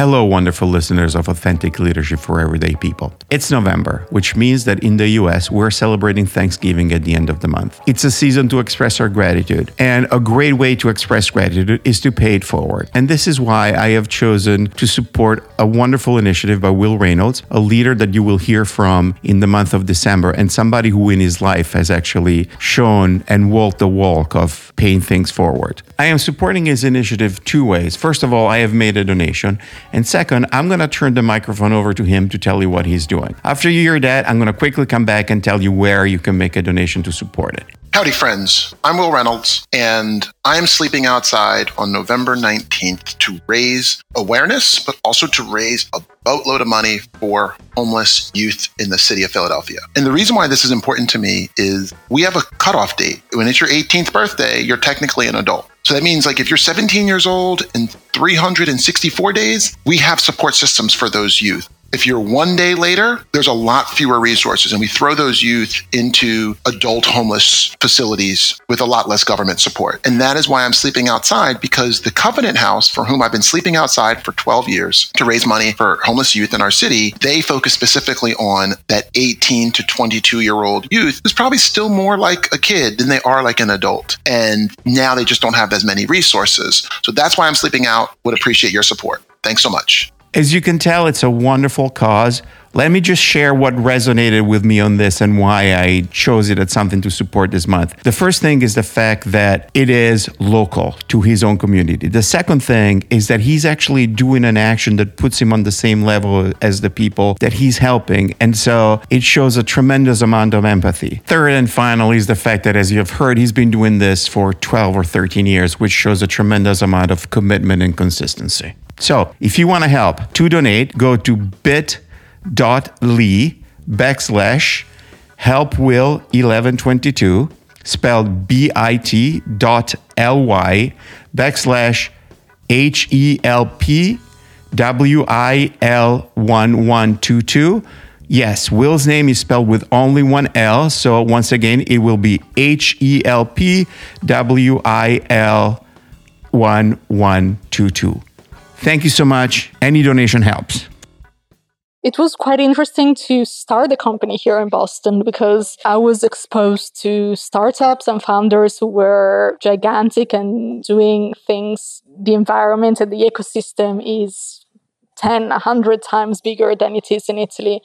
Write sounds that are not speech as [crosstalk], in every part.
Hello, wonderful listeners of Authentic Leadership for Everyday People. It's November, which means that in the US, we're celebrating Thanksgiving at the end of the month. It's a season to express our gratitude, and a great way to express gratitude is to pay it forward. And this is why I have chosen to support a wonderful initiative by Will Reynolds, a leader that you will hear from in the month of December, and somebody who in his life has actually shown and walked the walk of paying things forward. I am supporting his initiative two ways. First of all, I have made a donation. And second, I'm going to turn the microphone over to him to tell you what he's doing. After you hear that, I'm going to quickly come back and tell you where you can make a donation to support it. Howdy, friends. I'm Will Reynolds, and I'm sleeping outside on November 19th to raise awareness, but also to raise a boatload of money for homeless youth in the city of Philadelphia. And the reason why this is important to me is we have a cutoff date. When it's your 18th birthday, you're technically an adult. So that means like if you're 17 years old and 364 days, we have support systems for those youth. If you're one day later, there's a lot fewer resources, and we throw those youth into adult homeless facilities with a lot less government support. And that is why I'm sleeping outside because the Covenant House, for whom I've been sleeping outside for 12 years to raise money for homeless youth in our city, they focus specifically on that 18 to 22 year old youth who's probably still more like a kid than they are like an adult. And now they just don't have as many resources. So that's why I'm sleeping out. Would appreciate your support. Thanks so much. As you can tell, it's a wonderful cause. Let me just share what resonated with me on this and why I chose it as something to support this month. The first thing is the fact that it is local to his own community. The second thing is that he's actually doing an action that puts him on the same level as the people that he's helping. And so it shows a tremendous amount of empathy. Third and finally is the fact that, as you have heard, he's been doing this for 12 or 13 years, which shows a tremendous amount of commitment and consistency. So if you want to help to donate, go to bit.ly backslash helpwill1122, spelled B-I-T dot L-Y backslash H-E-L-P W-I-L-1122. Yes, Will's name is spelled with only one L. So once again, it will be H E L P W I L 1122. Thank you so much. Any donation helps. It was quite interesting to start a company here in Boston because I was exposed to startups and founders who were gigantic and doing things. The environment and the ecosystem is 10, 100 times bigger than it is in Italy.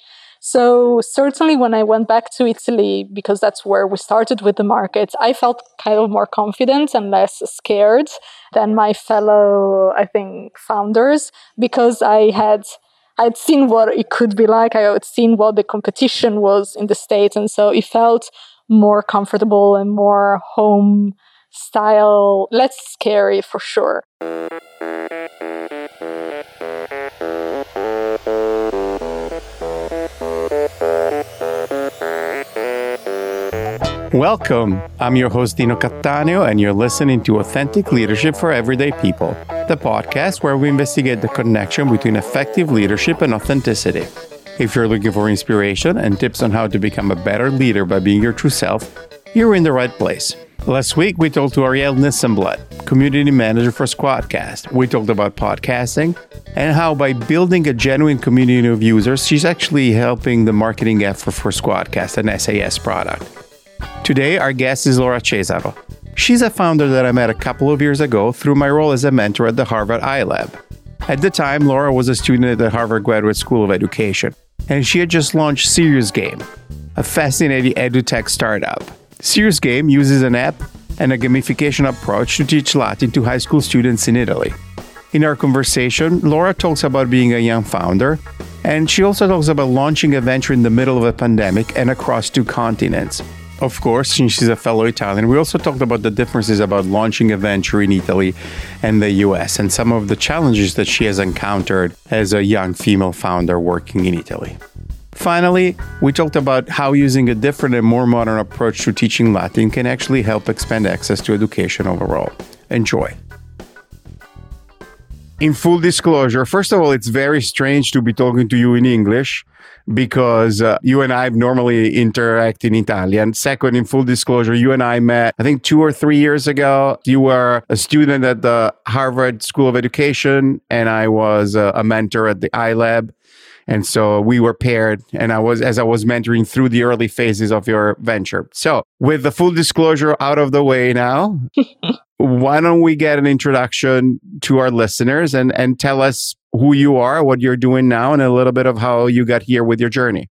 So certainly when I went back to Italy, because that's where we started with the market, I felt kind of more confident and less scared than my fellow, I think, founders, because I had I'd seen what it could be like. I had seen what the competition was in the States. And so it felt more comfortable and more home style, less scary for sure. Welcome. I'm your host, Dino Cattaneo, and you're listening to Authentic Leadership for Everyday People, the podcast where we investigate the connection between effective leadership and authenticity. If you're looking for inspiration and tips on how to become a better leader by being your true self, you're in the right place. Last week, we talked to Arielle Nissenblatt, community manager for Squadcast. We talked about podcasting and how by building a genuine community of users, she's actually helping the marketing effort for Squadcast, an SaaS product. Today, our guest is Laura Cesaro. She's a founder that I met a couple of years ago through my role as a mentor at the Harvard iLab. At the time, Laura was a student at the Harvard Graduate School of Education, and she had just launched Serious Game, a fascinating edutech startup. Serious Game uses an app and a gamification approach to teach Latin to high school students in Italy. In our conversation, Laura talks about being a young founder, and she also talks about launching a venture in the middle of a pandemic and across two continents. Of course, since she's a fellow Italian, we also talked about the differences about launching a venture in Italy and the US and some of the challenges that she has encountered as a young female founder working in Italy. Finally, we talked about how using a different and more modern approach to teaching Latin can actually help expand access to education overall. Enjoy. In full disclosure, first of all, it's very strange to be talking to you in English because uh, you and I normally interact in Italian. Second, in full disclosure, you and I met, I think, two or three years ago. You were a student at the Harvard School of Education, and I was uh, a mentor at the iLab. And so we were paired and I was, as I was mentoring through the early phases of your venture. So with the full disclosure out of the way now, [laughs] why don't we get an introduction to our listeners and, and tell us who you are, what you're doing now, and a little bit of how you got here with your journey?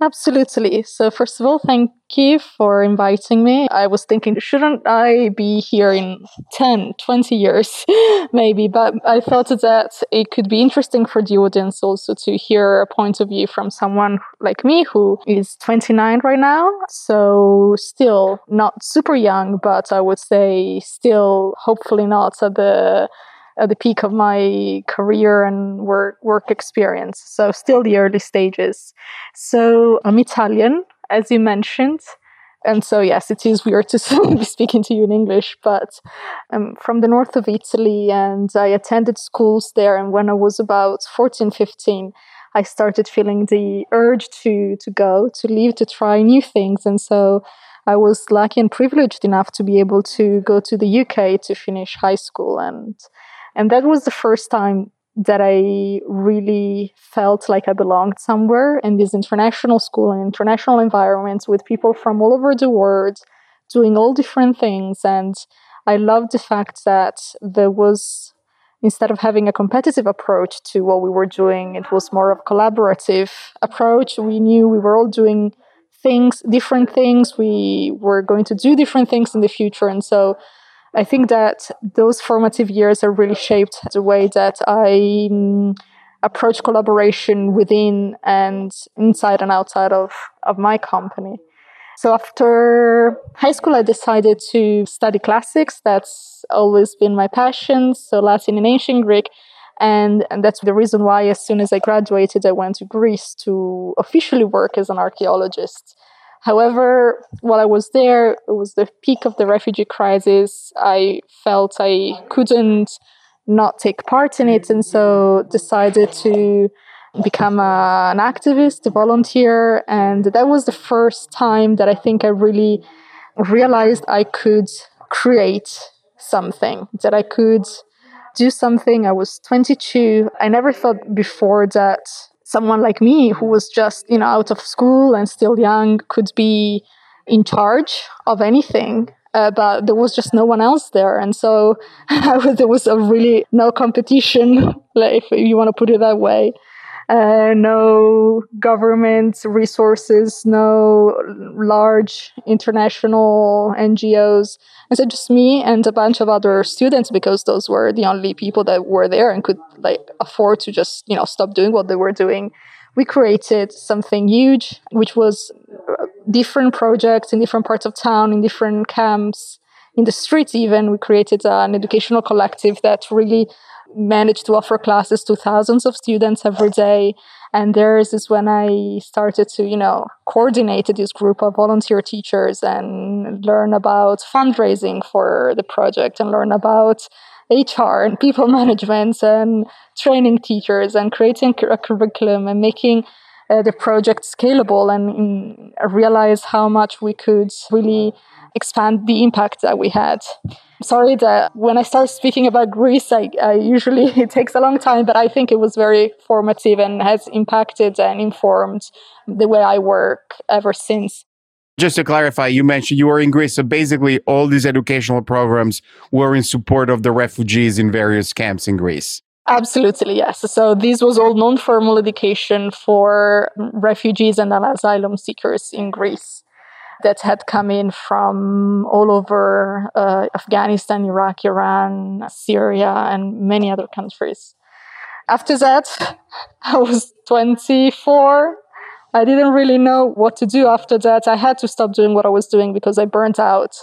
Absolutely. So, first of all, thank you for inviting me. I was thinking, shouldn't I be here in 10, 20 years, [laughs] maybe? But I thought that it could be interesting for the audience also to hear a point of view from someone like me who is 29 right now. So, still not super young, but I would say still hopefully not at the at the peak of my career and work work experience. So still the early stages. So I'm Italian, as you mentioned. And so, yes, it is weird to [laughs] be speaking to you in English, but I'm from the north of Italy and I attended schools there. And when I was about 14, 15, I started feeling the urge to, to go, to leave, to try new things. And so I was lucky and privileged enough to be able to go to the UK to finish high school. And and that was the first time that I really felt like I belonged somewhere in this international school and international environment with people from all over the world doing all different things. And I loved the fact that there was, instead of having a competitive approach to what we were doing, it was more of a collaborative approach. We knew we were all doing things, different things. We were going to do different things in the future. And so I think that those formative years have really shaped the way that I um, approach collaboration within and inside and outside of, of my company. So after high school, I decided to study classics. That's always been my passion. So Latin and ancient Greek. And, and that's the reason why, as soon as I graduated, I went to Greece to officially work as an archaeologist. However, while I was there, it was the peak of the refugee crisis. I felt I couldn't not take part in it, and so decided to become a, an activist, a volunteer. And that was the first time that I think I really realized I could create something, that I could do something. I was 22. I never thought before that someone like me who was just, you know, out of school and still young could be in charge of anything. Uh, but there was just no one else there. And so [laughs] there was a really no competition, [laughs] if you want to put it that way uh, no government resources, no large international NGOs. And so just me and a bunch of other students because those were the only people that were there and could like afford to just, you know, stop doing what they were doing. We created something huge, which was different projects in different parts of town, in different camps, in the streets even. We created an educational collective that really managed to offer classes to thousands of students every day. And there's is when I started to, you know, coordinate this group of volunteer teachers and learn about fundraising for the project and learn about HR and people [laughs] management and training teachers and creating a curriculum and making uh, the project scalable and in, realize how much we could really expand the impact that we had. Sorry that when I start speaking about Greece, I, I usually [laughs] it takes a long time, but I think it was very formative and has impacted and informed the way I work ever since. Just to clarify, you mentioned you were in Greece. So basically, all these educational programs were in support of the refugees in various camps in Greece. Absolutely, yes. So this was all non-formal education for refugees and asylum seekers in Greece that had come in from all over uh, Afghanistan, Iraq, Iran, Syria, and many other countries. After that, [laughs] I was 24. I didn't really know what to do after that. I had to stop doing what I was doing because I burnt out,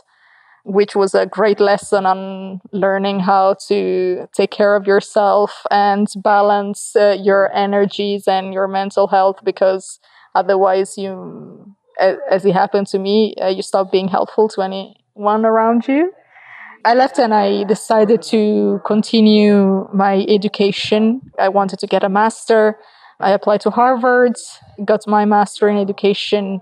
which was a great lesson on learning how to take care of yourself and balance uh, your energies and your mental health because otherwise you as, it happened to me, uh, you stop being helpful to anyone around you. I left and I decided to continue my education. I wanted to get a master. I applied to Harvard, got my master in education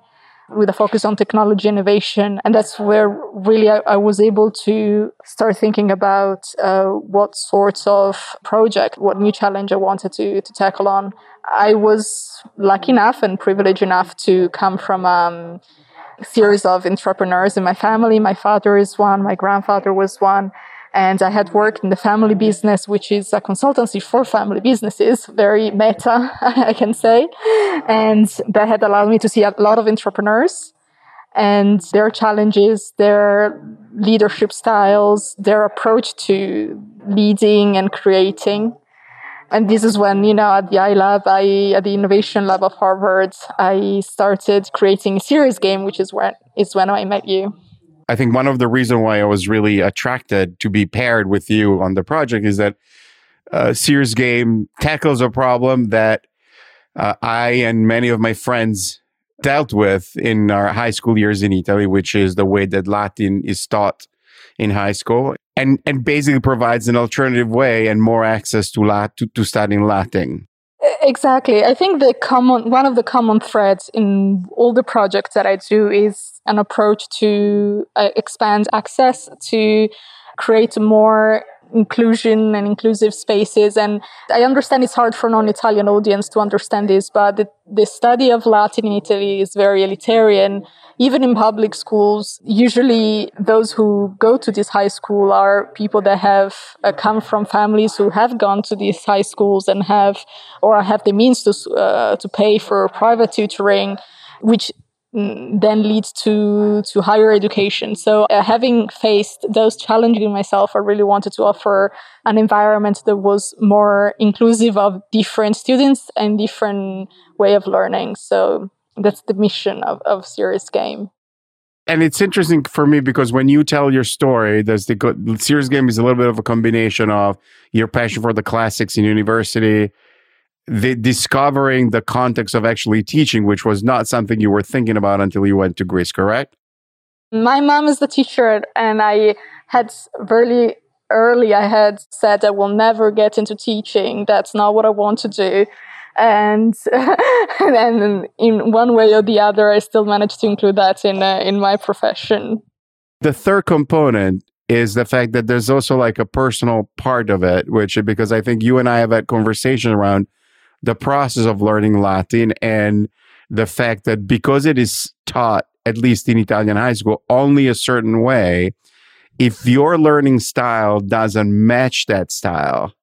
with a focus on technology innovation. And that's where really I, I was able to start thinking about uh, what sorts of project, what new challenge I wanted to, to tackle on. I was lucky enough and privileged enough to come from um, a series of entrepreneurs in my family. My father is one, my grandfather was one. And I had worked in the family business, which is a consultancy for family businesses, very meta, [laughs] I can say. And that had allowed me to see a lot of entrepreneurs and their challenges, their leadership styles, their approach to leading and creating. And this is when, you know, at the iLab, I, at the innovation lab of Harvard, I started creating a serious game, which is when, is when I met you. I think one of the reasons why I was really attracted to be paired with you on the project is that uh, Serious Game tackles a problem that uh, I and many of my friends dealt with in our high school years in Italy, which is the way that Latin is taught in high school, and and basically provides an alternative way and more access to Lat- to, to studying Latin. Exactly. I think the common one of the common threads in all the projects that I do is an approach to uh, expand access to create more inclusion and inclusive spaces. And I understand it's hard for non-Italian audience to understand this, but the, the study of Latin in Italy is very elitarian. Even in public schools, usually those who go to this high school are people that have uh, come from families who have gone to these high schools and have, or have the means to, uh, to pay for private tutoring, which then leads to to higher education. So uh, having faced those challenges myself, I really wanted to offer an environment that was more inclusive of different students and different way of learning. So that's the mission of, of Serious Game. And it's interesting for me because when you tell your story, there's the Serious Game is a little bit of a combination of your passion for the classics in university the discovering the context of actually teaching, which was not something you were thinking about until you went to Greece, correct? My mom is the teacher, and I had very early, I had said I will never get into teaching. That's not what I want to do. And [laughs] and in one way or the other, I still managed to include that in uh, in my profession. The third component is the fact that there's also like a personal part of it, which because I think you and I have had conversation around the process of learning Latin and the fact that because it is taught, at least in Italian high school, only a certain way, if your learning style doesn't match that style,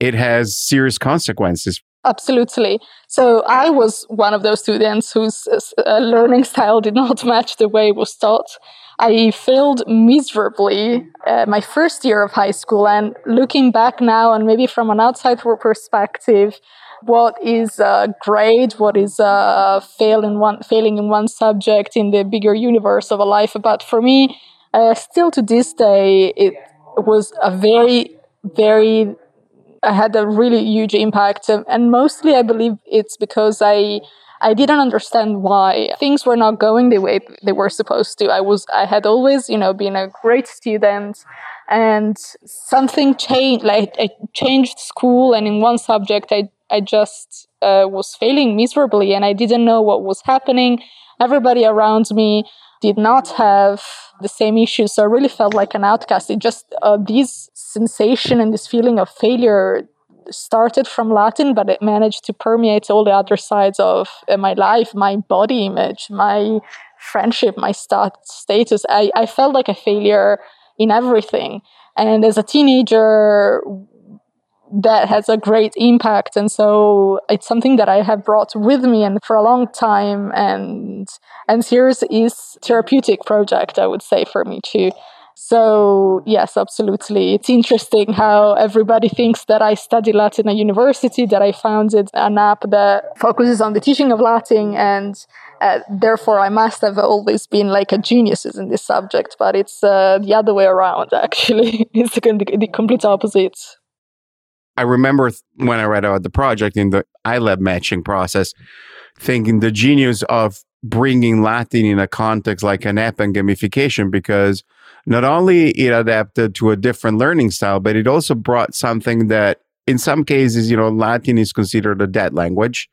it has serious consequences. Absolutely. So I was one of those students whose uh, learning style did not [laughs] match the way it was taught. I failed miserably uh, my first year of high school. And looking back now, and maybe from an outside perspective, what is uh, great, what is uh, fail in one, failing in one subject in the bigger universe of a life. But for me, uh, still to this day, it was a very, very, I had a really huge impact. And mostly I believe it's because I, I didn't understand why things were not going the way they were supposed to. I was, I had always, you know, been a great student and something changed, like I changed school and in one subject I I just uh, was failing miserably and I didn't know what was happening. Everybody around me did not have the same issues. So I really felt like an outcast. It just, uh, this sensation and this feeling of failure started from Latin, but it managed to permeate all the other sides of uh, my life, my body image, my friendship, my stat- status. I, I felt like a failure in everything. And as a teenager, that has a great impact. And so it's something that I have brought with me and for a long time. And, and Serious is therapeutic project, I would say for me too. So yes, absolutely. It's interesting how everybody thinks that I study Latin at university, that I founded an app that focuses on the teaching of Latin and uh, therefore I must have always been like a genius in this subject, but it's uh, the other way around [laughs] actually. it's the complete opposite. I remember when I read about the project in the iLab matching process, thinking the genius of bringing Latin in a context like an app and gamification, because not only it adapted to a different learning style, but it also brought something that in some cases, you know, Latin is considered a dead language.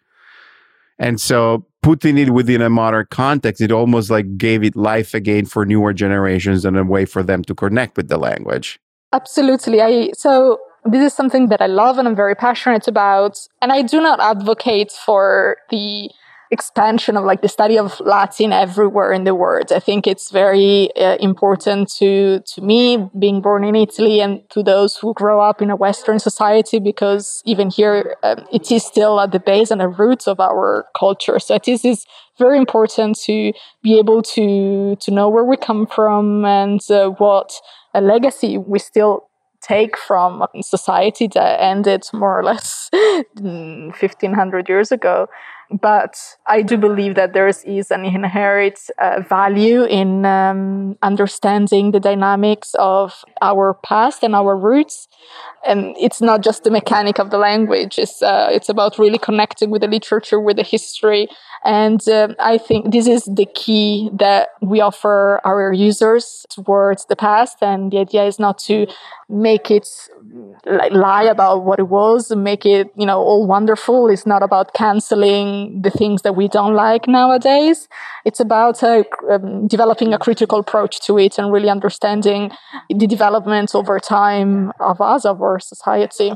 And so putting it within a modern context, it almost like gave it life again for newer generations and a way for them to connect with the language. Absolutely. I so this is something that I love and I'm very passionate about. And I do not advocate for the expansion of like the study of Latin everywhere in the world. I think it's very uh, important to to me being born in Italy and to those who grow up in a Western society because even here um, it is still at the base and the roots of our culture. So it is, is very important to be able to to know where we come from and uh, what a legacy we still take from society that ended more or less [laughs] 1500 years ago but I do believe that there is an inherent uh, value in um, understanding the dynamics of our past and our roots. And it's not just the mechanic of the language. It's, uh, it's about really connecting with the literature, with the history. And um, I think this is the key that we offer our users towards the past. And the idea is not to make it like, lie about what it was, make it, you know, all wonderful. It's not about canceling the things that we don't like nowadays. It's about uh, um, developing a critical approach to it and really understanding the developments over time of us, of our society.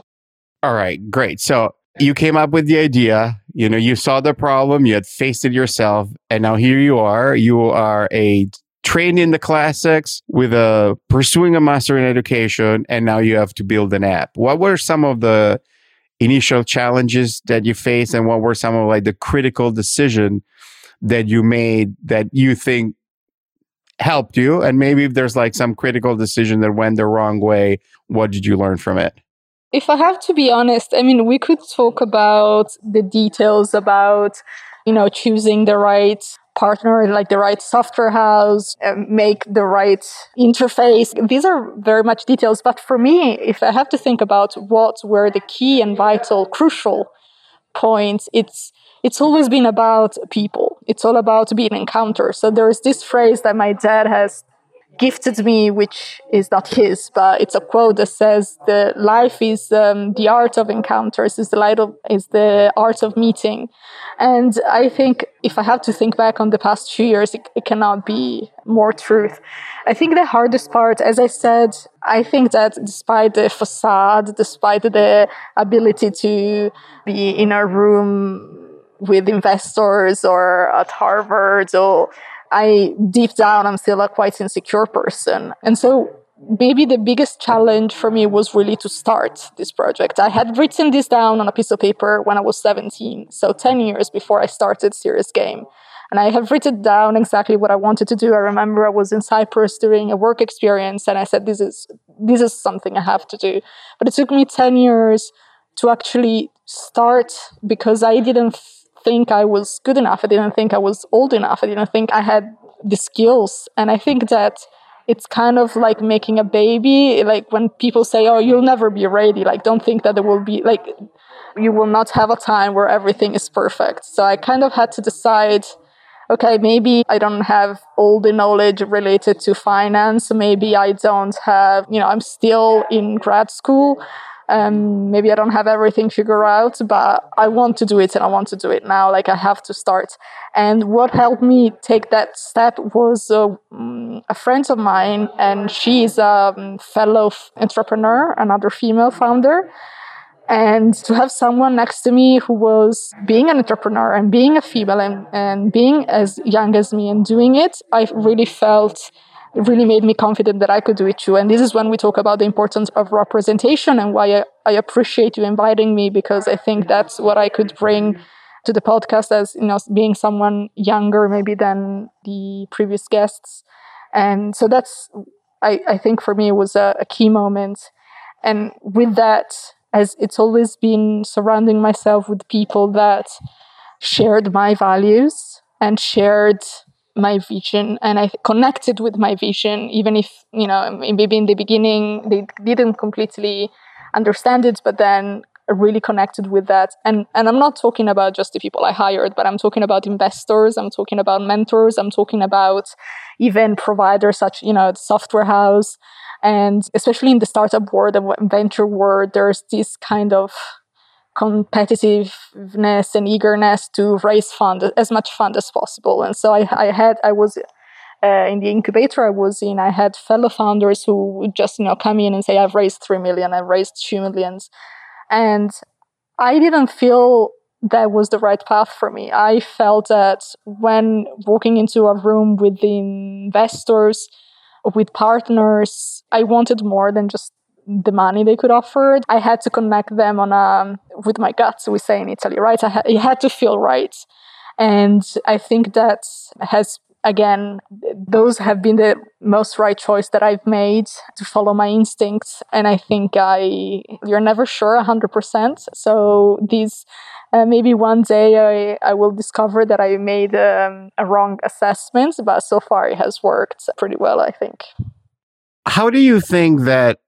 All right, great. So you came up with the idea, you know, you saw the problem, you had faced it yourself, and now here you are. You are a trained in the classics with a pursuing a master in education. And now you have to build an app. What were some of the initial challenges that you faced? And what were some of like the critical decision that you made that you think helped you? And maybe if there's like some critical decision that went the wrong way what did you learn from it if i have to be honest i mean we could talk about the details about you know choosing the right partner like the right software house, uh, make the right interface. These are very much details. But for me, if I have to think about what were the key and vital, crucial points, it's it's always been about people. It's all about being encounter. So there is this phrase that my dad has gifted me, which is not [laughs] his, but it's a quote that says, "The life is um, the art of encounters, is the light of is the art of meeting." And I think if I have to think back on the past few years, it, it cannot be more truth. I think the hardest part, as I said, I think that despite the facade, despite the ability to be in a room with investors or at Harvard or I deep down, I'm still a quite insecure person. And so maybe the biggest challenge for me was really to start this project. I had written this down on a piece of paper when I was 17, so 10 years before I started Serious Game. And I have written down exactly what I wanted to do. I remember I was in Cyprus doing a work experience and I said, this is, this is something I have to do. But it took me 10 years to actually start because I didn't think I was good enough. I didn't think I was old enough. I didn't think I had the skills. And I think that it's kind of like making a baby. Like when people say, Oh, you'll never be ready. Like, don't think that there will be like, you will not have a time where everything is perfect. So I kind of had to decide, okay, maybe I don't have all the knowledge related to finance. Maybe I don't have, you know, I'm still in grad school. Um, maybe I don't have everything figured out, but I want to do it and I want to do it now. Like I have to start. And what helped me take that step was uh, mm, a friend of mine, and she is a um, fellow entrepreneur, another female founder. And to have someone next to me who was being an entrepreneur and being a female and, and being as young as me and doing it, I really felt really made me confident that I could do it too. And this is when we talk about the importance of representation and why I, I appreciate you inviting me because I think that's what I could bring to the podcast as you know being someone younger maybe than the previous guests. And so that's I, I think for me was a, a key moment. And with that, as it's always been surrounding myself with people that shared my values and shared my vision and I connected with my vision, even if, you know, maybe in the beginning they didn't completely understand it, but then really connected with that. And, and I'm not talking about just the people I hired, but I'm talking about investors. I'm talking about mentors. I'm talking about even providers such, you know, the software house. And especially in the startup world, the venture world, there's this kind of competitiveness and eagerness to raise fund as much fund as possible. And so I, I had, I was uh, in the incubator I was in, I had fellow founders who would just, you know, come in and say, I've raised 3 million, I've raised 2 millions. And I didn't feel that was the right path for me. I felt that when walking into a room with the investors, with partners, I wanted more than just the money they could offer. I had to connect them on a, with my guts, we say in Italy, right? I ha- it had to feel right. And I think that has again, those have been the most right choice that I've made to follow my instincts. And I think I, you're never sure 100%. So these, uh, maybe one day I, I will discover that I made um, a wrong assessment, but so far it has worked pretty well, I think. How do you think that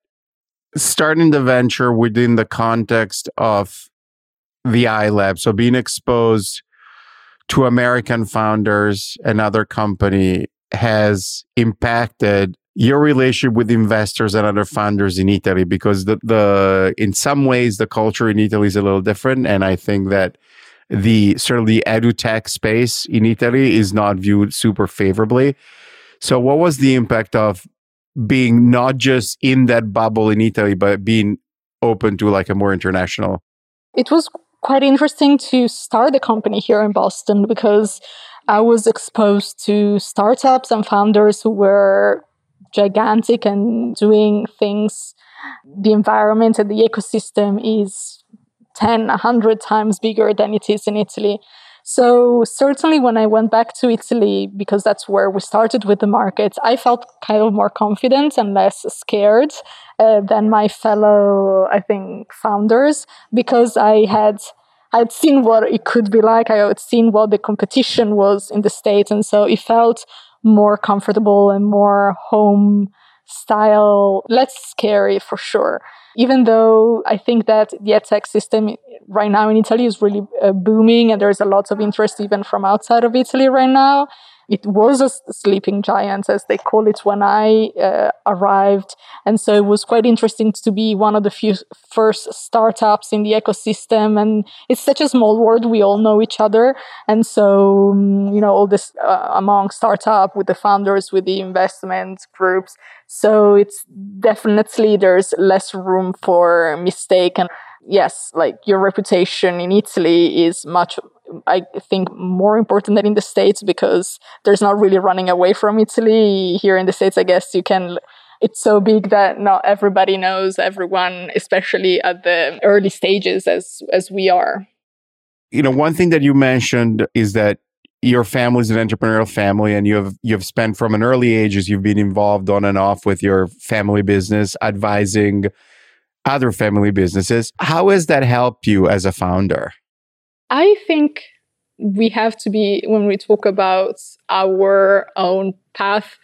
starting the venture within the context of the iLab, so being exposed to American founders and other company has impacted your relationship with investors and other founders in Italy because the, the in some ways the culture in Italy is a little different and I think that the certainly edutech space in Italy is not viewed super favorably. So what was the impact of being not just in that bubble in Italy but being open to like a more international? It was quite interesting to start a company here in Boston because I was exposed to startups and founders who were gigantic and doing things. The environment and the ecosystem is 10, 100 times bigger than it is in Italy. So certainly when I went back to Italy, because that's where we started with the market, I felt kind of more confident and less scared uh, than my fellow, I think, founders, because I had I'd seen what it could be like. I had seen what the competition was in the States. And so it felt more comfortable and more home style, less scary for sure. Even though I think that the edtech system right now in Italy is really uh, booming and there's a lot of interest even from outside of Italy right now. It was a sleeping giant, as they call it, when I uh, arrived. And so it was quite interesting to be one of the few first startups in the ecosystem. And it's such a small world. We all know each other. And so, um, you know, all this uh, among startup with the founders, with the investment groups. So it's definitely there's less room for mistake and yes, like your reputation in Italy is much, I think, more important than in the States because there's not really running away from Italy. Here in the States, I guess you can. It's so big that not everybody knows everyone, especially at the early stages as as we are. You know, one thing that you mentioned is that your family is an entrepreneurial family and you have you've spent from an early age as you've been involved on and off with your family business advising other family businesses. How has that helped you as a founder? I think we have to be, when we talk about our own path,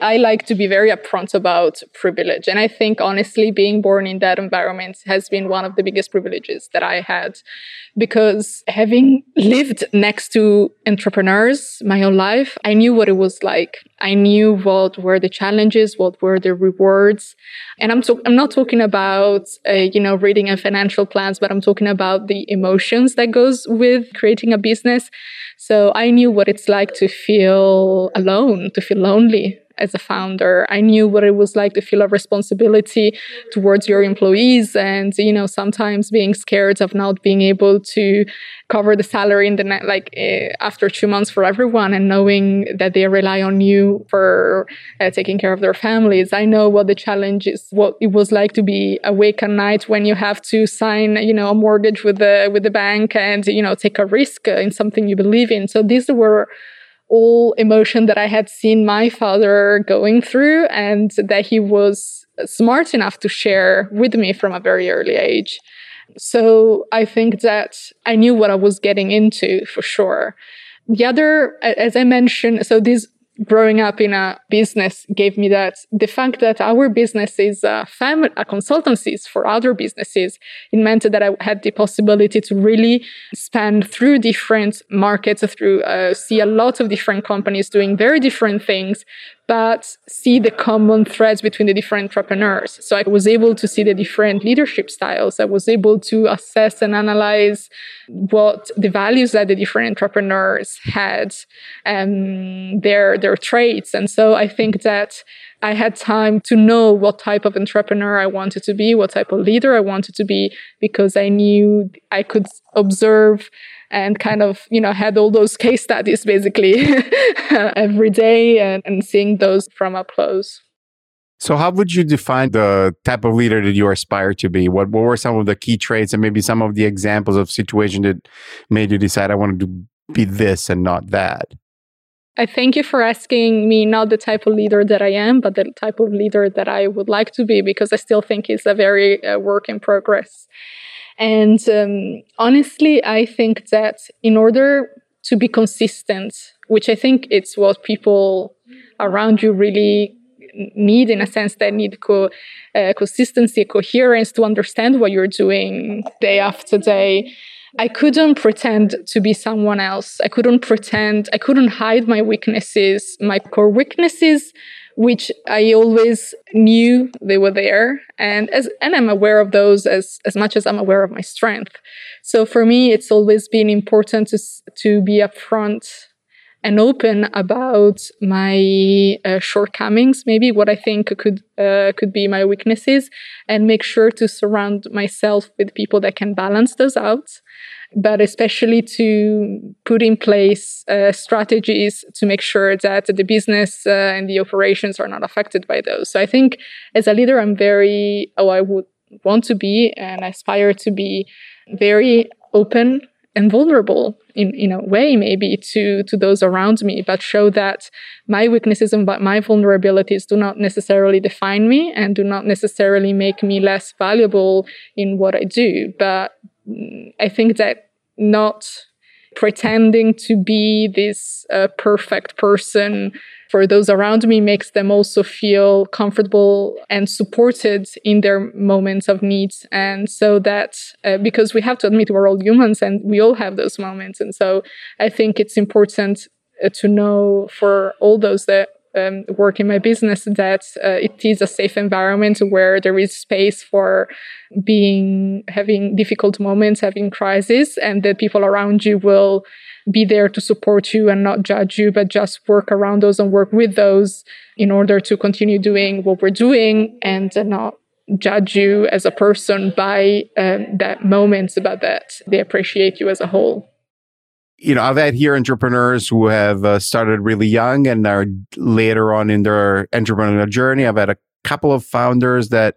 I like to be very upfront about privilege. And I think honestly, being born in that environment has been one of the biggest privileges that I had because having lived next to entrepreneurs my whole life, I knew what it was like. I knew what were the challenges, what were the rewards. And I'm, to- I'm not talking about, uh, you know, reading a financial plans, but I'm talking about the emotions that goes with creating a business. So I knew what it's like to feel alone, to feel lonely as a founder. I knew what it was like to feel a responsibility towards your employees and, you know, sometimes being scared of not being able to cover the salary in the net, like uh, after two months for everyone and knowing that they rely on you for uh, taking care of their families. I know what the challenge is, what it was like to be awake at night when you have to sign, you know, a mortgage with the, with the bank and, you know, take a risk in something you believe in. So these were all emotion that I had seen my father going through and that he was smart enough to share with me from a very early age. So I think that I knew what I was getting into for sure. The other, as I mentioned, so this growing up in a business gave me that the fact that our business is a family, a consultancies for other businesses, it meant that I had the possibility to really span through different markets, through uh, see a lot of different companies doing very different things, but see the common threads between the different entrepreneurs. So I was able to see the different leadership styles. I was able to assess and analyze what the values that the different entrepreneurs had and their, their traits. And so I think that I had time to know what type of entrepreneur I wanted to be, what type of leader I wanted to be, because I knew I could observe and kind of, you know, had all those case studies basically [laughs] every day and, and seeing those from up close. So, how would you define the type of leader that you aspire to be? What, what were some of the key traits and maybe some of the examples of situation that made you decide I wanted to be this and not that? I thank you for asking me not the type of leader that I am, but the type of leader that I would like to be, because I still think it's a very uh, work in progress. And um, honestly, I think that in order to be consistent, which I think it's what people around you really need in a sense they need co- uh, consistency coherence to understand what you're doing day after day. I couldn't pretend to be someone else. I couldn't pretend i couldn't hide my weaknesses my core weaknesses which I always knew they were there. And as, and I'm aware of those as, as much as I'm aware of my strength. So for me, it's always been important to, to be upfront and open about my uh, shortcomings, maybe what I think could uh, could be my weaknesses, and make sure to surround myself with people that can balance those out but especially to put in place uh, strategies to make sure that the business uh, and the operations are not affected by those. So I think as a leader, I'm very, oh, I would want to be and aspire to be very open and vulnerable in, in a way maybe to to those around me but show that my weaknesses and my vulnerabilities do not necessarily define me and do not necessarily make me less valuable in what i do but I think that not pretending to be this uh, perfect person for those around me makes them also feel comfortable and supported in their moments of needs. And so that, uh, because we have to admit we're all humans and we all have those moments. And so I think it's important uh, to know for all those that um, work in my business that uh, it is a safe environment where there is space for being having difficult moments having crises and the people around you will be there to support you and not judge you but just work around those and work with those in order to continue doing what we're doing and not judge you as a person by um, that moment about that they appreciate you as a whole you know, I've had here entrepreneurs who have uh, started really young and are later on in their entrepreneurial journey. I've had a couple of founders that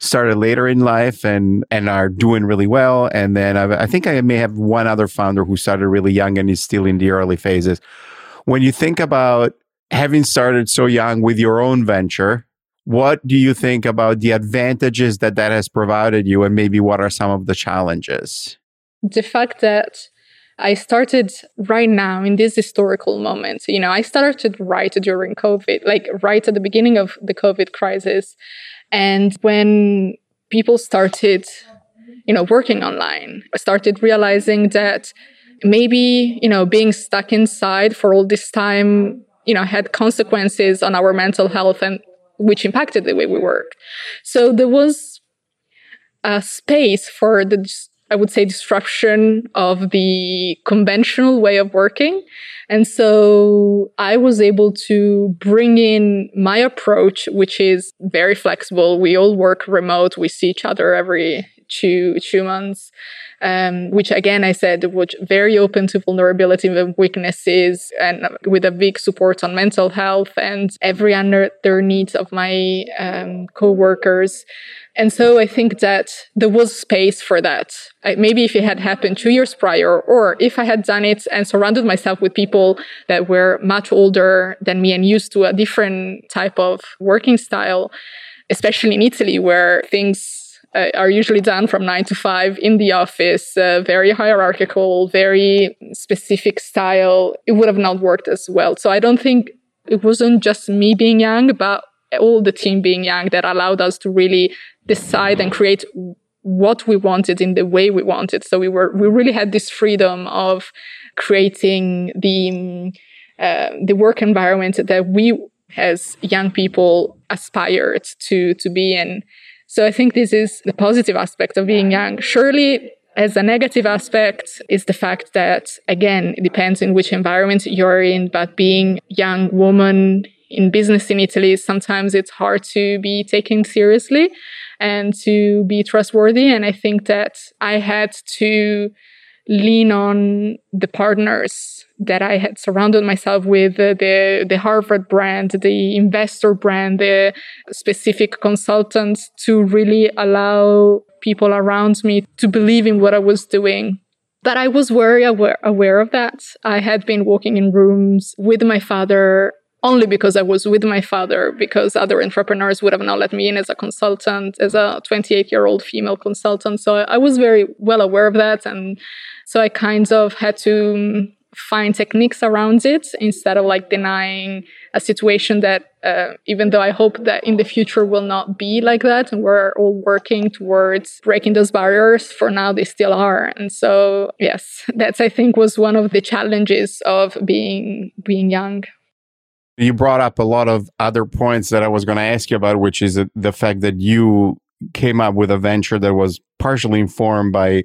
started later in life and and are doing really well. And then I've, I think I may have one other founder who started really young and is still in the early phases. When you think about having started so young with your own venture, what do you think about the advantages that that has provided you, and maybe what are some of the challenges? The fact that I started right now in this historical moment. You know, I started right during COVID, like right at the beginning of the COVID crisis. And when people started, you know, working online, I started realizing that maybe, you know, being stuck inside for all this time, you know, had consequences on our mental health and which impacted the way we work. So there was a space for the I would say, disruption of the conventional way of working. And so I was able to bring in my approach, which is very flexible. We all work remote. We see each other every two, two months. Um, which again, I said was very open to vulnerability and weaknesses and with a big support on mental health and every under their needs of my um, co-workers. And so I think that there was space for that. I, maybe if it had happened two years prior, or if I had done it and surrounded myself with people that were much older than me and used to a different type of working style, especially in Italy, where things uh, are usually done from nine to five in the office, uh, very hierarchical, very specific style, it would have not worked as well. So I don't think it wasn't just me being young, but all the team being young that allowed us to really decide and create what we wanted in the way we wanted. So we were, we really had this freedom of creating the, uh, the work environment that we as young people aspired to, to be in. So I think this is the positive aspect of being young. Surely as a negative aspect is the fact that again, it depends in which environment you're in, but being young woman in business in Italy, sometimes it's hard to be taken seriously and to be trustworthy. And I think that I had to lean on the partners that I had surrounded myself with uh, the the Harvard brand, the investor brand, the specific consultants to really allow people around me to believe in what I was doing. But I was very aware, aware of that. I had been walking in rooms with my father only because I was with my father, because other entrepreneurs would have not let me in as a consultant, as a 28 year old female consultant. So I was very well aware of that. And so I kind of had to find techniques around it instead of like denying a situation that uh, even though i hope that in the future will not be like that and we're all working towards breaking those barriers for now they still are and so yes that's i think was one of the challenges of being being young you brought up a lot of other points that I was going to ask you about, which is the fact that you came up with a venture that was partially informed by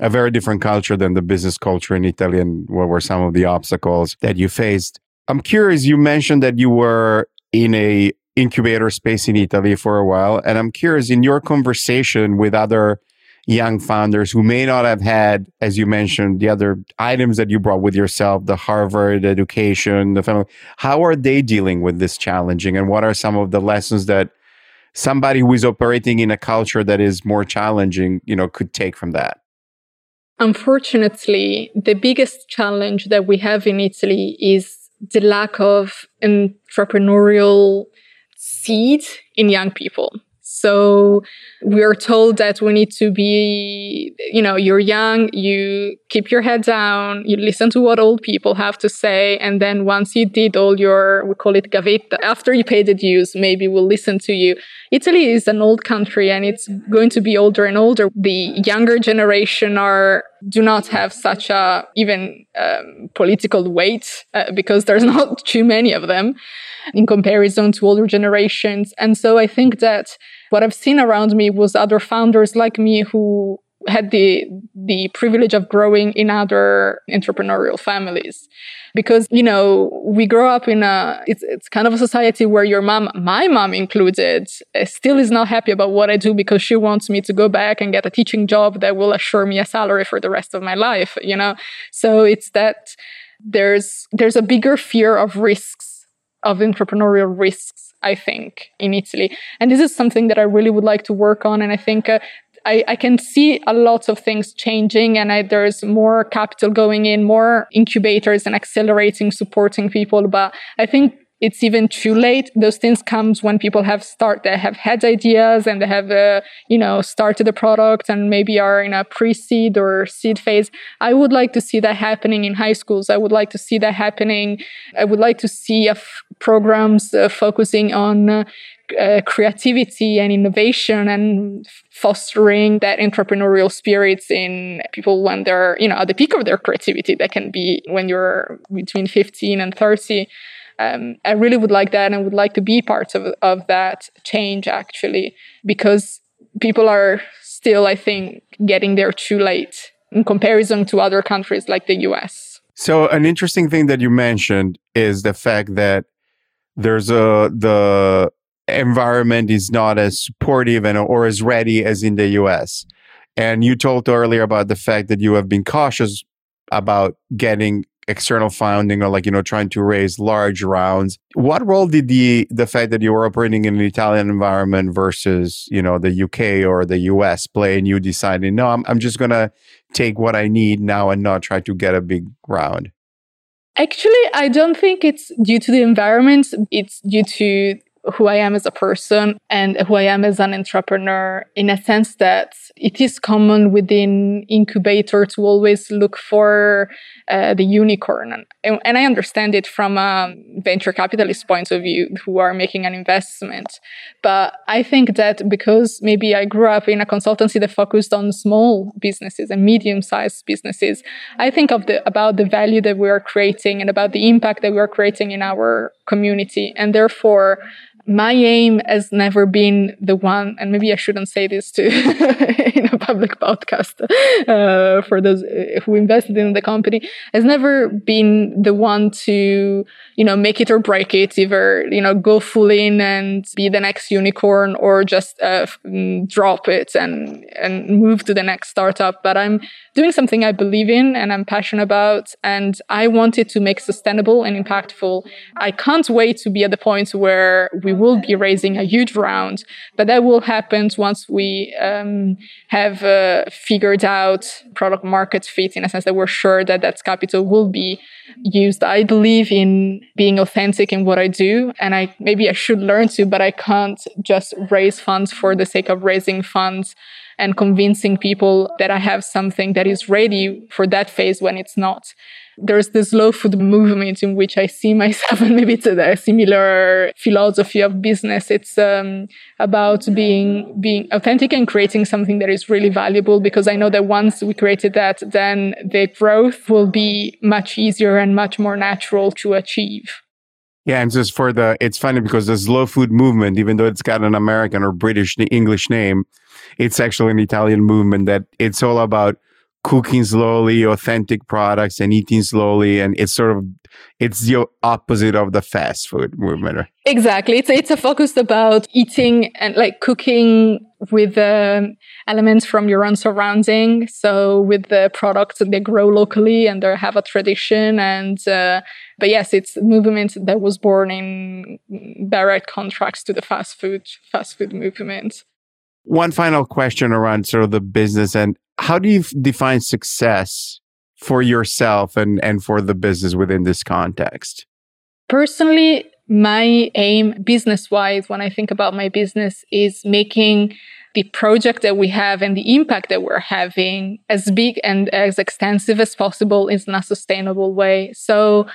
a very different culture than the business culture in Italy and what were some of the obstacles that you faced. I'm curious, you mentioned that you were in a incubator space in Italy for a while. And I'm curious in your conversation with other young founders who may not have had, as you mentioned, the other items that you brought with yourself, the Harvard education, the family, how are they dealing with this challenging? And what are some of the lessons that somebody who is operating in a culture that is more challenging, you know, could take from that? Unfortunately, the biggest challenge that we have in Italy is the lack of entrepreneurial seed in young people. So we are told that we need to be, you know, you're young, you keep your head down, you listen to what old people have to say. And then once you did all your, we call it gavetta, after you pay the dues, maybe we'll listen to you. Italy is an old country and it's going to be older and older. The younger generation are, do not have such a even um, political weight uh, because there's [laughs] not too many of them in comparison to older generations. And so I think that what I've seen around me was other founders like me who had the the privilege of growing in other entrepreneurial families because you know we grow up in a it's, it's kind of a society where your mom my mom included uh, still is not happy about what i do because she wants me to go back and get a teaching job that will assure me a salary for the rest of my life you know so it's that there's there's a bigger fear of risks of entrepreneurial risks I think, in Italy. And this is something that I really would like to work on. And I think uh, I, I, can see a lot of things changing and I, there's more capital going in, more incubators and accelerating, supporting people. But I think it's even too late. Those things comes when people have start, they have had ideas and they have, uh, you know, started a product and maybe are in a pre-seed or seed phase. I would like to see that happening in high schools. I would like to see that happening. I would like to see programs uh, focusing on uh, uh, creativity and innovation and fostering that entrepreneurial spirits in people when they're, you know, at the peak of their creativity. That can be when you're between 15 and 30 um, I really would like that and would like to be part of, of that change actually, because people are still, I think, getting there too late in comparison to other countries like the US. So, an interesting thing that you mentioned is the fact that there's a, the environment is not as supportive and or as ready as in the US. And you told earlier about the fact that you have been cautious about getting external funding or like you know trying to raise large rounds. What role did the the fact that you were operating in an italian environment versus you know the uk or the us play in you deciding no i'm, I'm just gonna take what i need now and not try to get a big round actually i don't think it's due to the environment. It's due to who I am as a person and who I am as an entrepreneur in a sense that it is common within incubator to always look for uh, the unicorn. And, and I understand it from a venture capitalist point of view who are making an investment. But I think that because maybe I grew up in a consultancy that focused on small businesses and medium sized businesses, I think of the, about the value that we are creating and about the impact that we are creating in our community. And therefore, my aim has never been the one, and maybe I shouldn't say this to [laughs] in a public podcast uh, for those uh, who invested in the company, has never been the one to you know make it or break it, either you know go full in and be the next unicorn, or just uh, mm, drop it and and move to the next startup. But I'm doing something I believe in and I'm passionate about, and I want it to make sustainable and impactful. I can't wait to be at the point where we will be raising a huge round, but that will happen once we um, have uh, figured out product market fit in a sense that we're sure that that capital will be used. I believe in being authentic in what I do, and I maybe I should learn to, but I can't just raise funds for the sake of raising funds and convincing people that I have something that is ready for that phase when it's not. There's the slow food movement in which I see [laughs] myself, and maybe it's a, similar philosophy of business. It's um, about being being authentic and creating something that is really valuable. Because I know that once we created that, then the growth will be much easier and much more natural to achieve. Yeah, and just for the, it's funny because the slow food movement, even though it's got an American or British English name, it's actually an Italian movement that it's all about cooking slowly, authentic products, and eating slowly, and it's sort of it's the opposite of the fast food movement. Exactly, it's it's a focus about eating and like cooking with um, elements from your own surrounding. So with the products that they grow locally and they have a tradition. And uh, but yes, it's a movement that was born in direct contracts to the fast food fast food movement. One final question around sort of the business and how do you define success for yourself and, and for the business within this context? Personally, my aim business wise, when I think about my business, is making the project that we have and the impact that we're having as big and as extensive as possible in a sustainable way. So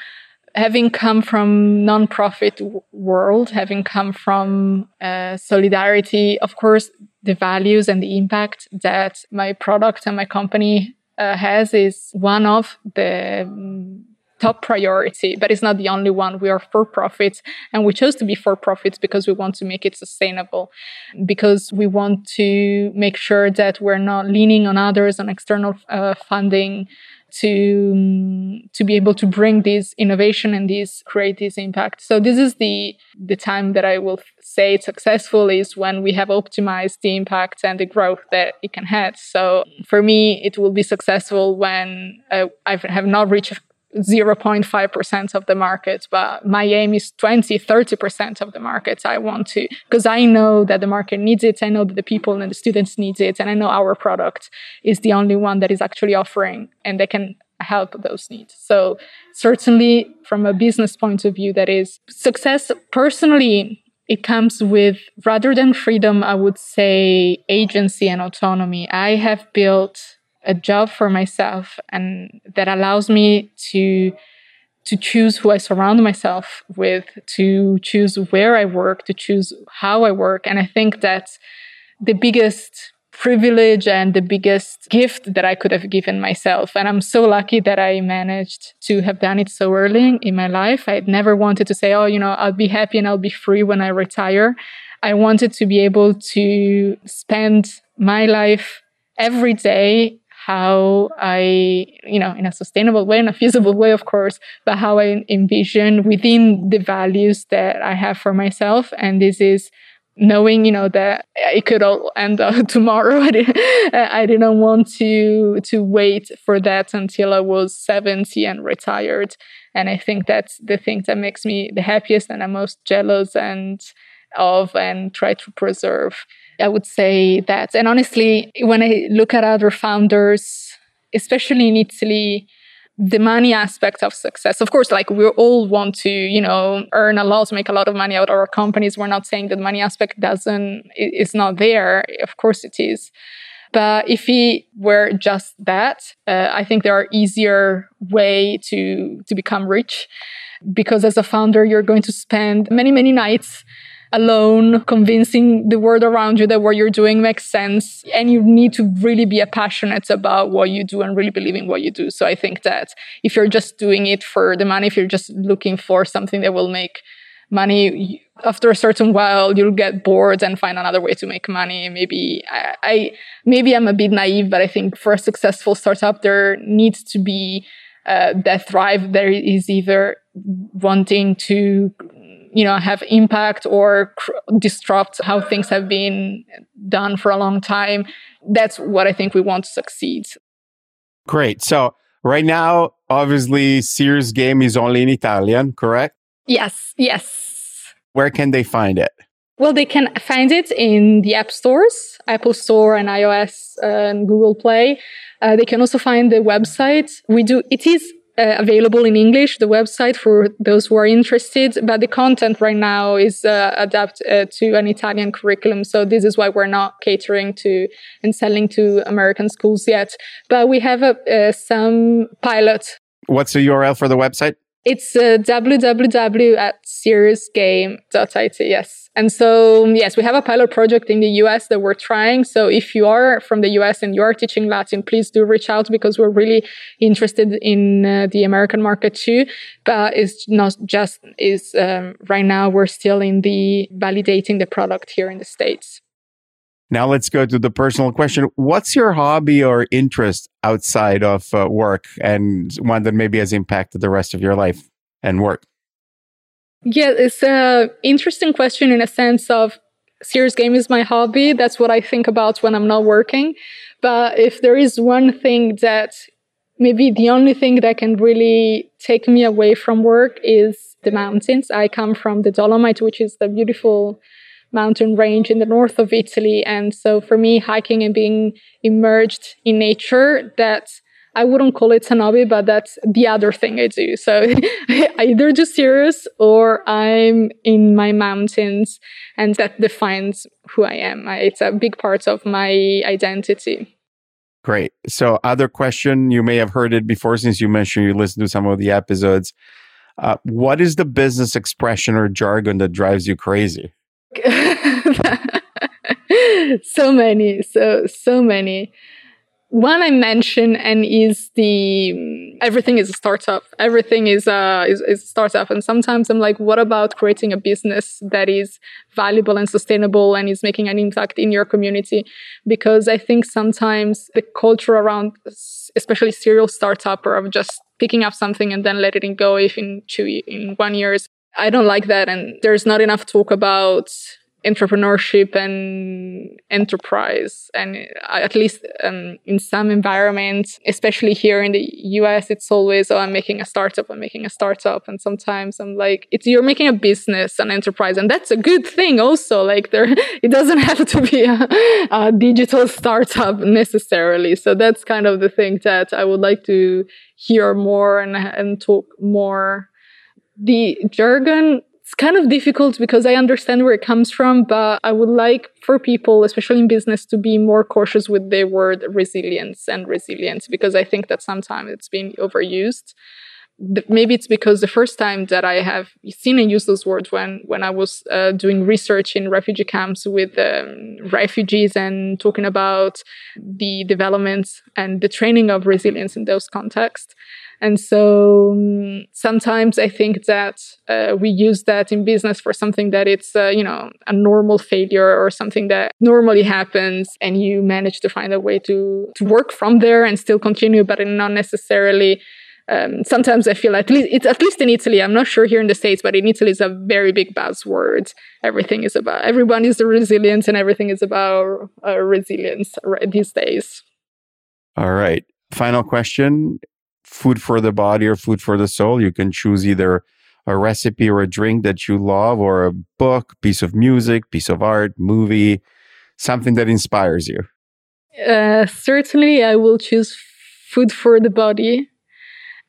having come from nonprofit w- world, having come from uh, solidarity, of course, the values and the impact that my product and my company uh, has is one of the um, top priority, but it's not the only one. We are for profit and we chose to be for profit because we want to make it sustainable, because we want to make sure that we're not leaning on others, on external uh, funding to um, to be able to bring this innovation and this create this impact. So this is the the time that i will say successful is when we have optimized the impact and the growth that it can have. So for me it will be successful when uh, i have not reached 0.5% of the market, but my aim is 20, 30% of the market. I want to, because I know that the market needs it. I know that the people and the students need it. And I know our product is the only one that is actually offering and they can help those needs. So certainly from a business point of view, that is success personally, it comes with rather than freedom, I would say agency and autonomy. I have built a job for myself and that allows me to to choose who I surround myself with, to choose where I work, to choose how I work. And I think that's the biggest privilege and the biggest gift that I could have given myself. And I'm so lucky that I managed to have done it so early in my life. I never wanted to say, oh, you know, I'll be happy and I'll be free when I retire. I wanted to be able to spend my life every day how I, you know, in a sustainable way, in a feasible way, of course, but how I envision within the values that I have for myself. And this is knowing, you know, that it could all end uh, [laughs] tomorrow. [laughs] I didn't, want to, to wait for that until I was 70 and retired. And I think that's the thing that makes me the happiest and I'm most jealous and of and try to preserve. I would say that. And honestly, when I look at other founders, especially in Italy, the money aspect of success. Of course, like we all want to, you know, earn a lot, make a lot of money out of our companies. We're not saying that money aspect doesn't, is not there. Of course it is. But if it were just that, uh, I think there are easier way to to become rich because as a founder, you're going to spend many, many nights alone, convincing the world around you that what you're doing makes sense. And you need to really be passionate about what you do and really believe in what you do. So I think that if you're just doing it for the money, if you're just looking for something that will make money, after a certain while, you'll get bored and find another way to make money. Maybe I, I maybe I'm a bit naive, but I think for a successful startup, there needs to be uh, that thrive. There is either wanting to you know have impact or cr- disrupt how things have been done for a long time that's what i think we want to succeed. Great. So right now obviously serious game is only in italian correct? Yes yes. Where can they find it? Well they can find it in the app stores apple store and ios and google play. Uh, they can also find the website. We do it is uh, available in English, the website for those who are interested. But the content right now is uh, adapted uh, to an Italian curriculum. So this is why we're not catering to and selling to American schools yet. But we have uh, some pilot. What's the URL for the website? It's uh, www at seriousgame.it. Yes. And so, yes, we have a pilot project in the US that we're trying. So if you are from the US and you are teaching Latin, please do reach out because we're really interested in uh, the American market too. But it's not just is um, right now we're still in the validating the product here in the States. Now let's go to the personal question. What's your hobby or interest outside of uh, work and one that maybe has impacted the rest of your life and work? Yeah, it's an interesting question in a sense of serious game is my hobby. That's what I think about when I'm not working. But if there is one thing that maybe the only thing that can really take me away from work is the mountains. I come from the Dolomite, which is the beautiful mountain range in the north of Italy. And so for me, hiking and being immersed in nature, that I wouldn't call it an hobby, but that's the other thing I do. So I [laughs] either do serious or I'm in my mountains and that defines who I am. It's a big part of my identity. Great. So other question, you may have heard it before since you mentioned you listened to some of the episodes. Uh, what is the business expression or jargon that drives you crazy? [laughs] so many, so so many. One I mentioned and is the everything is a startup. Everything is a is, is a startup, and sometimes I'm like, what about creating a business that is valuable and sustainable and is making an impact in your community? Because I think sometimes the culture around, especially serial startup, or of just picking up something and then letting it go if in two in one years I don't like that. And there's not enough talk about entrepreneurship and enterprise. And at least um, in some environments, especially here in the US, it's always, oh, I'm making a startup, I'm making a startup. And sometimes I'm like, it's, you're making a business, an enterprise. And that's a good thing also. Like there, [laughs] it doesn't have to be a, a digital startup necessarily. So that's kind of the thing that I would like to hear more and, and talk more the jargon it's kind of difficult because I understand where it comes from, but I would like for people, especially in business, to be more cautious with the word resilience and resilience because I think that sometimes it's been overused. Maybe it's because the first time that I have seen and used those words when when I was uh, doing research in refugee camps with um, refugees and talking about the developments and the training of resilience in those contexts. And so um, sometimes I think that uh, we use that in business for something that it's, uh, you know, a normal failure or something that normally happens and you manage to find a way to, to work from there and still continue, but not necessarily um, sometimes I feel at least it's at least in Italy. I'm not sure here in the states, but in Italy, it's a very big buzzword. Everything is about everyone is the resilient, and everything is about uh, resilience right, these days. All right. Final question: food for the body or food for the soul. You can choose either a recipe or a drink that you love, or a book, piece of music, piece of art, movie, something that inspires you. Uh, certainly, I will choose food for the body.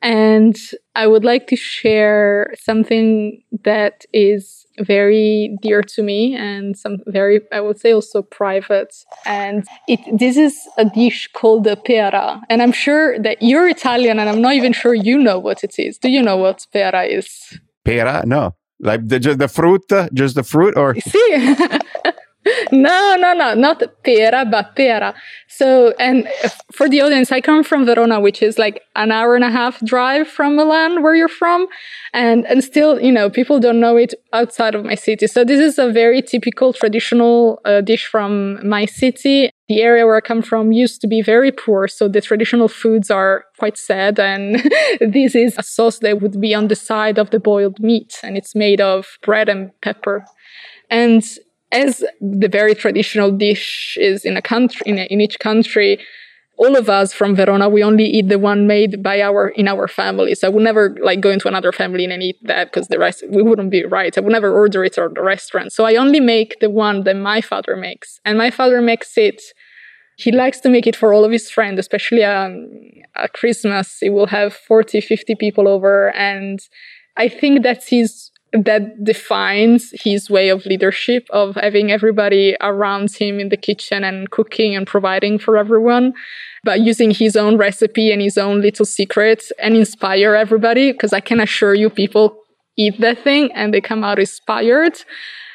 And I would like to share something that is very dear to me and some very, I would say also private. And it, this is a dish called the pearà. And I'm sure that you're Italian and I'm not even sure you know what it is. Do you know what pearà is? Pera? No. Like the, just the fruit, just the fruit or? See? [laughs] no, no, no, not pera, but pearà. So, and for the audience, I come from Verona, which is like an hour and a half drive from Milan, where you're from. And, and still, you know, people don't know it outside of my city. So this is a very typical traditional uh, dish from my city. The area where I come from used to be very poor. So the traditional foods are quite sad. And [laughs] this is a sauce that would be on the side of the boiled meat. And it's made of bread and pepper. And as the very traditional dish is in a country, in, a, in each country, all of us from Verona, we only eat the one made by our in our family. So I would never like go into another family and eat that because the rest we wouldn't be right. I would never order it at the restaurant. So I only make the one that my father makes, and my father makes it. He likes to make it for all of his friends, especially um, at Christmas. He will have 40, 50 people over, and I think that's his that defines his way of leadership of having everybody around him in the kitchen and cooking and providing for everyone but using his own recipe and his own little secrets and inspire everybody because i can assure you people eat that thing and they come out inspired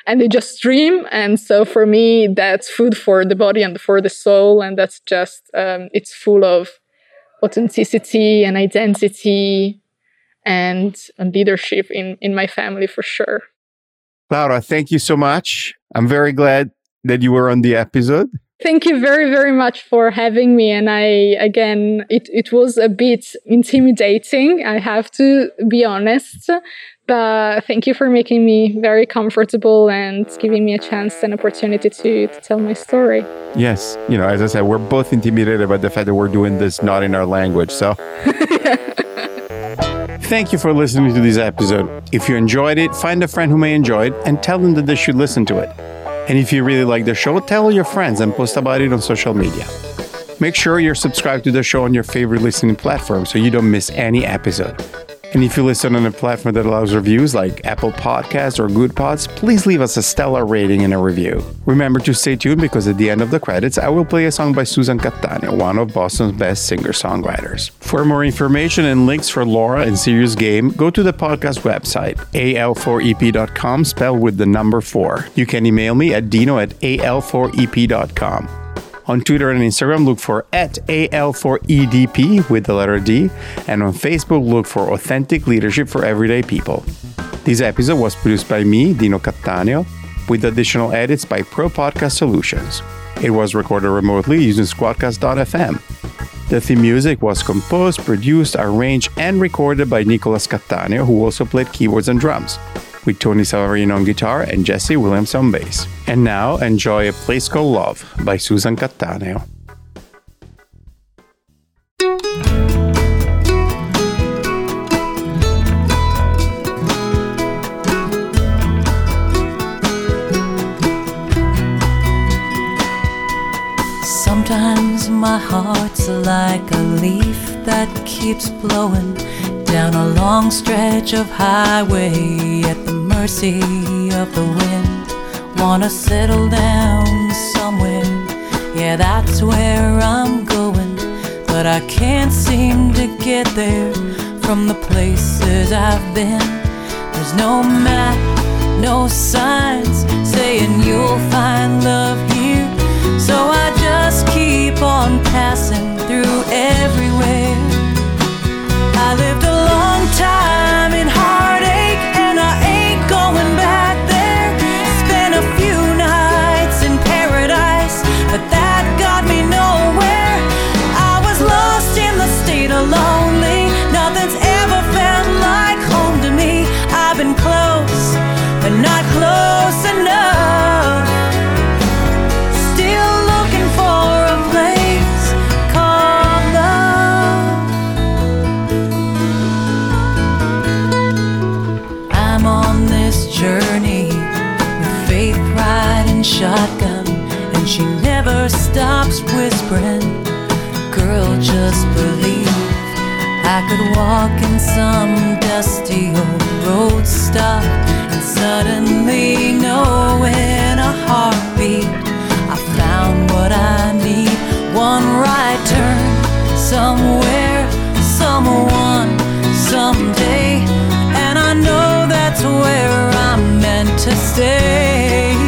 and they just dream. And so for me that's food for the body and for the soul and that's just um, it's full of authenticity and identity and, and leadership in, in my family for sure. Laura, thank you so much. I'm very glad that you were on the episode. Thank you very, very much for having me. And I, again, it, it was a bit intimidating. I have to be honest, but thank you for making me very comfortable and giving me a chance and opportunity to, to tell my story. Yes. You know, as I said, we're both intimidated by the fact that we're doing this not in our language. So. [laughs] Thank you for listening to this episode. If you enjoyed it, find a friend who may enjoy it and tell them that they should listen to it. And if you really like the show, tell your friends and post about it on social media. Make sure you're subscribed to the show on your favorite listening platform so you don't miss any episode. And if you listen on a platform that allows reviews like Apple Podcasts or Goodpods, please leave us a stellar rating and a review. Remember to stay tuned because at the end of the credits, I will play a song by Susan Cattaneo, one of Boston's best singer-songwriters. For more information and links for Laura and Serious Game, go to the podcast website, al4ep.com, spelled with the number 4. You can email me at dino at al4ep.com. On Twitter and Instagram, look for at AL4EDP with the letter D. And on Facebook, look for Authentic Leadership for Everyday People. This episode was produced by me, Dino Cattaneo, with additional edits by Pro Podcast Solutions. It was recorded remotely using Squadcast.fm. The theme music was composed, produced, arranged, and recorded by Nicolas Cattaneo, who also played keyboards and drums with Tony Savarino on guitar and Jesse Williams on bass. And now enjoy A Place Called Love by Susan Cattaneo. Sometimes my heart's like a leaf that keeps blowing down a long stretch of highway at the mercy of the wind. Wanna settle down somewhere, yeah, that's where I'm going. But I can't seem to get there from the places I've been. There's no map, no signs saying you'll find love here. So I just keep on passing through everywhere. I lived time in stops whispering, Girl, just believe I could walk in some dusty old road stop and suddenly know in a heartbeat I found what I need. One right turn, somewhere, someone, someday, and I know that's where I'm meant to stay.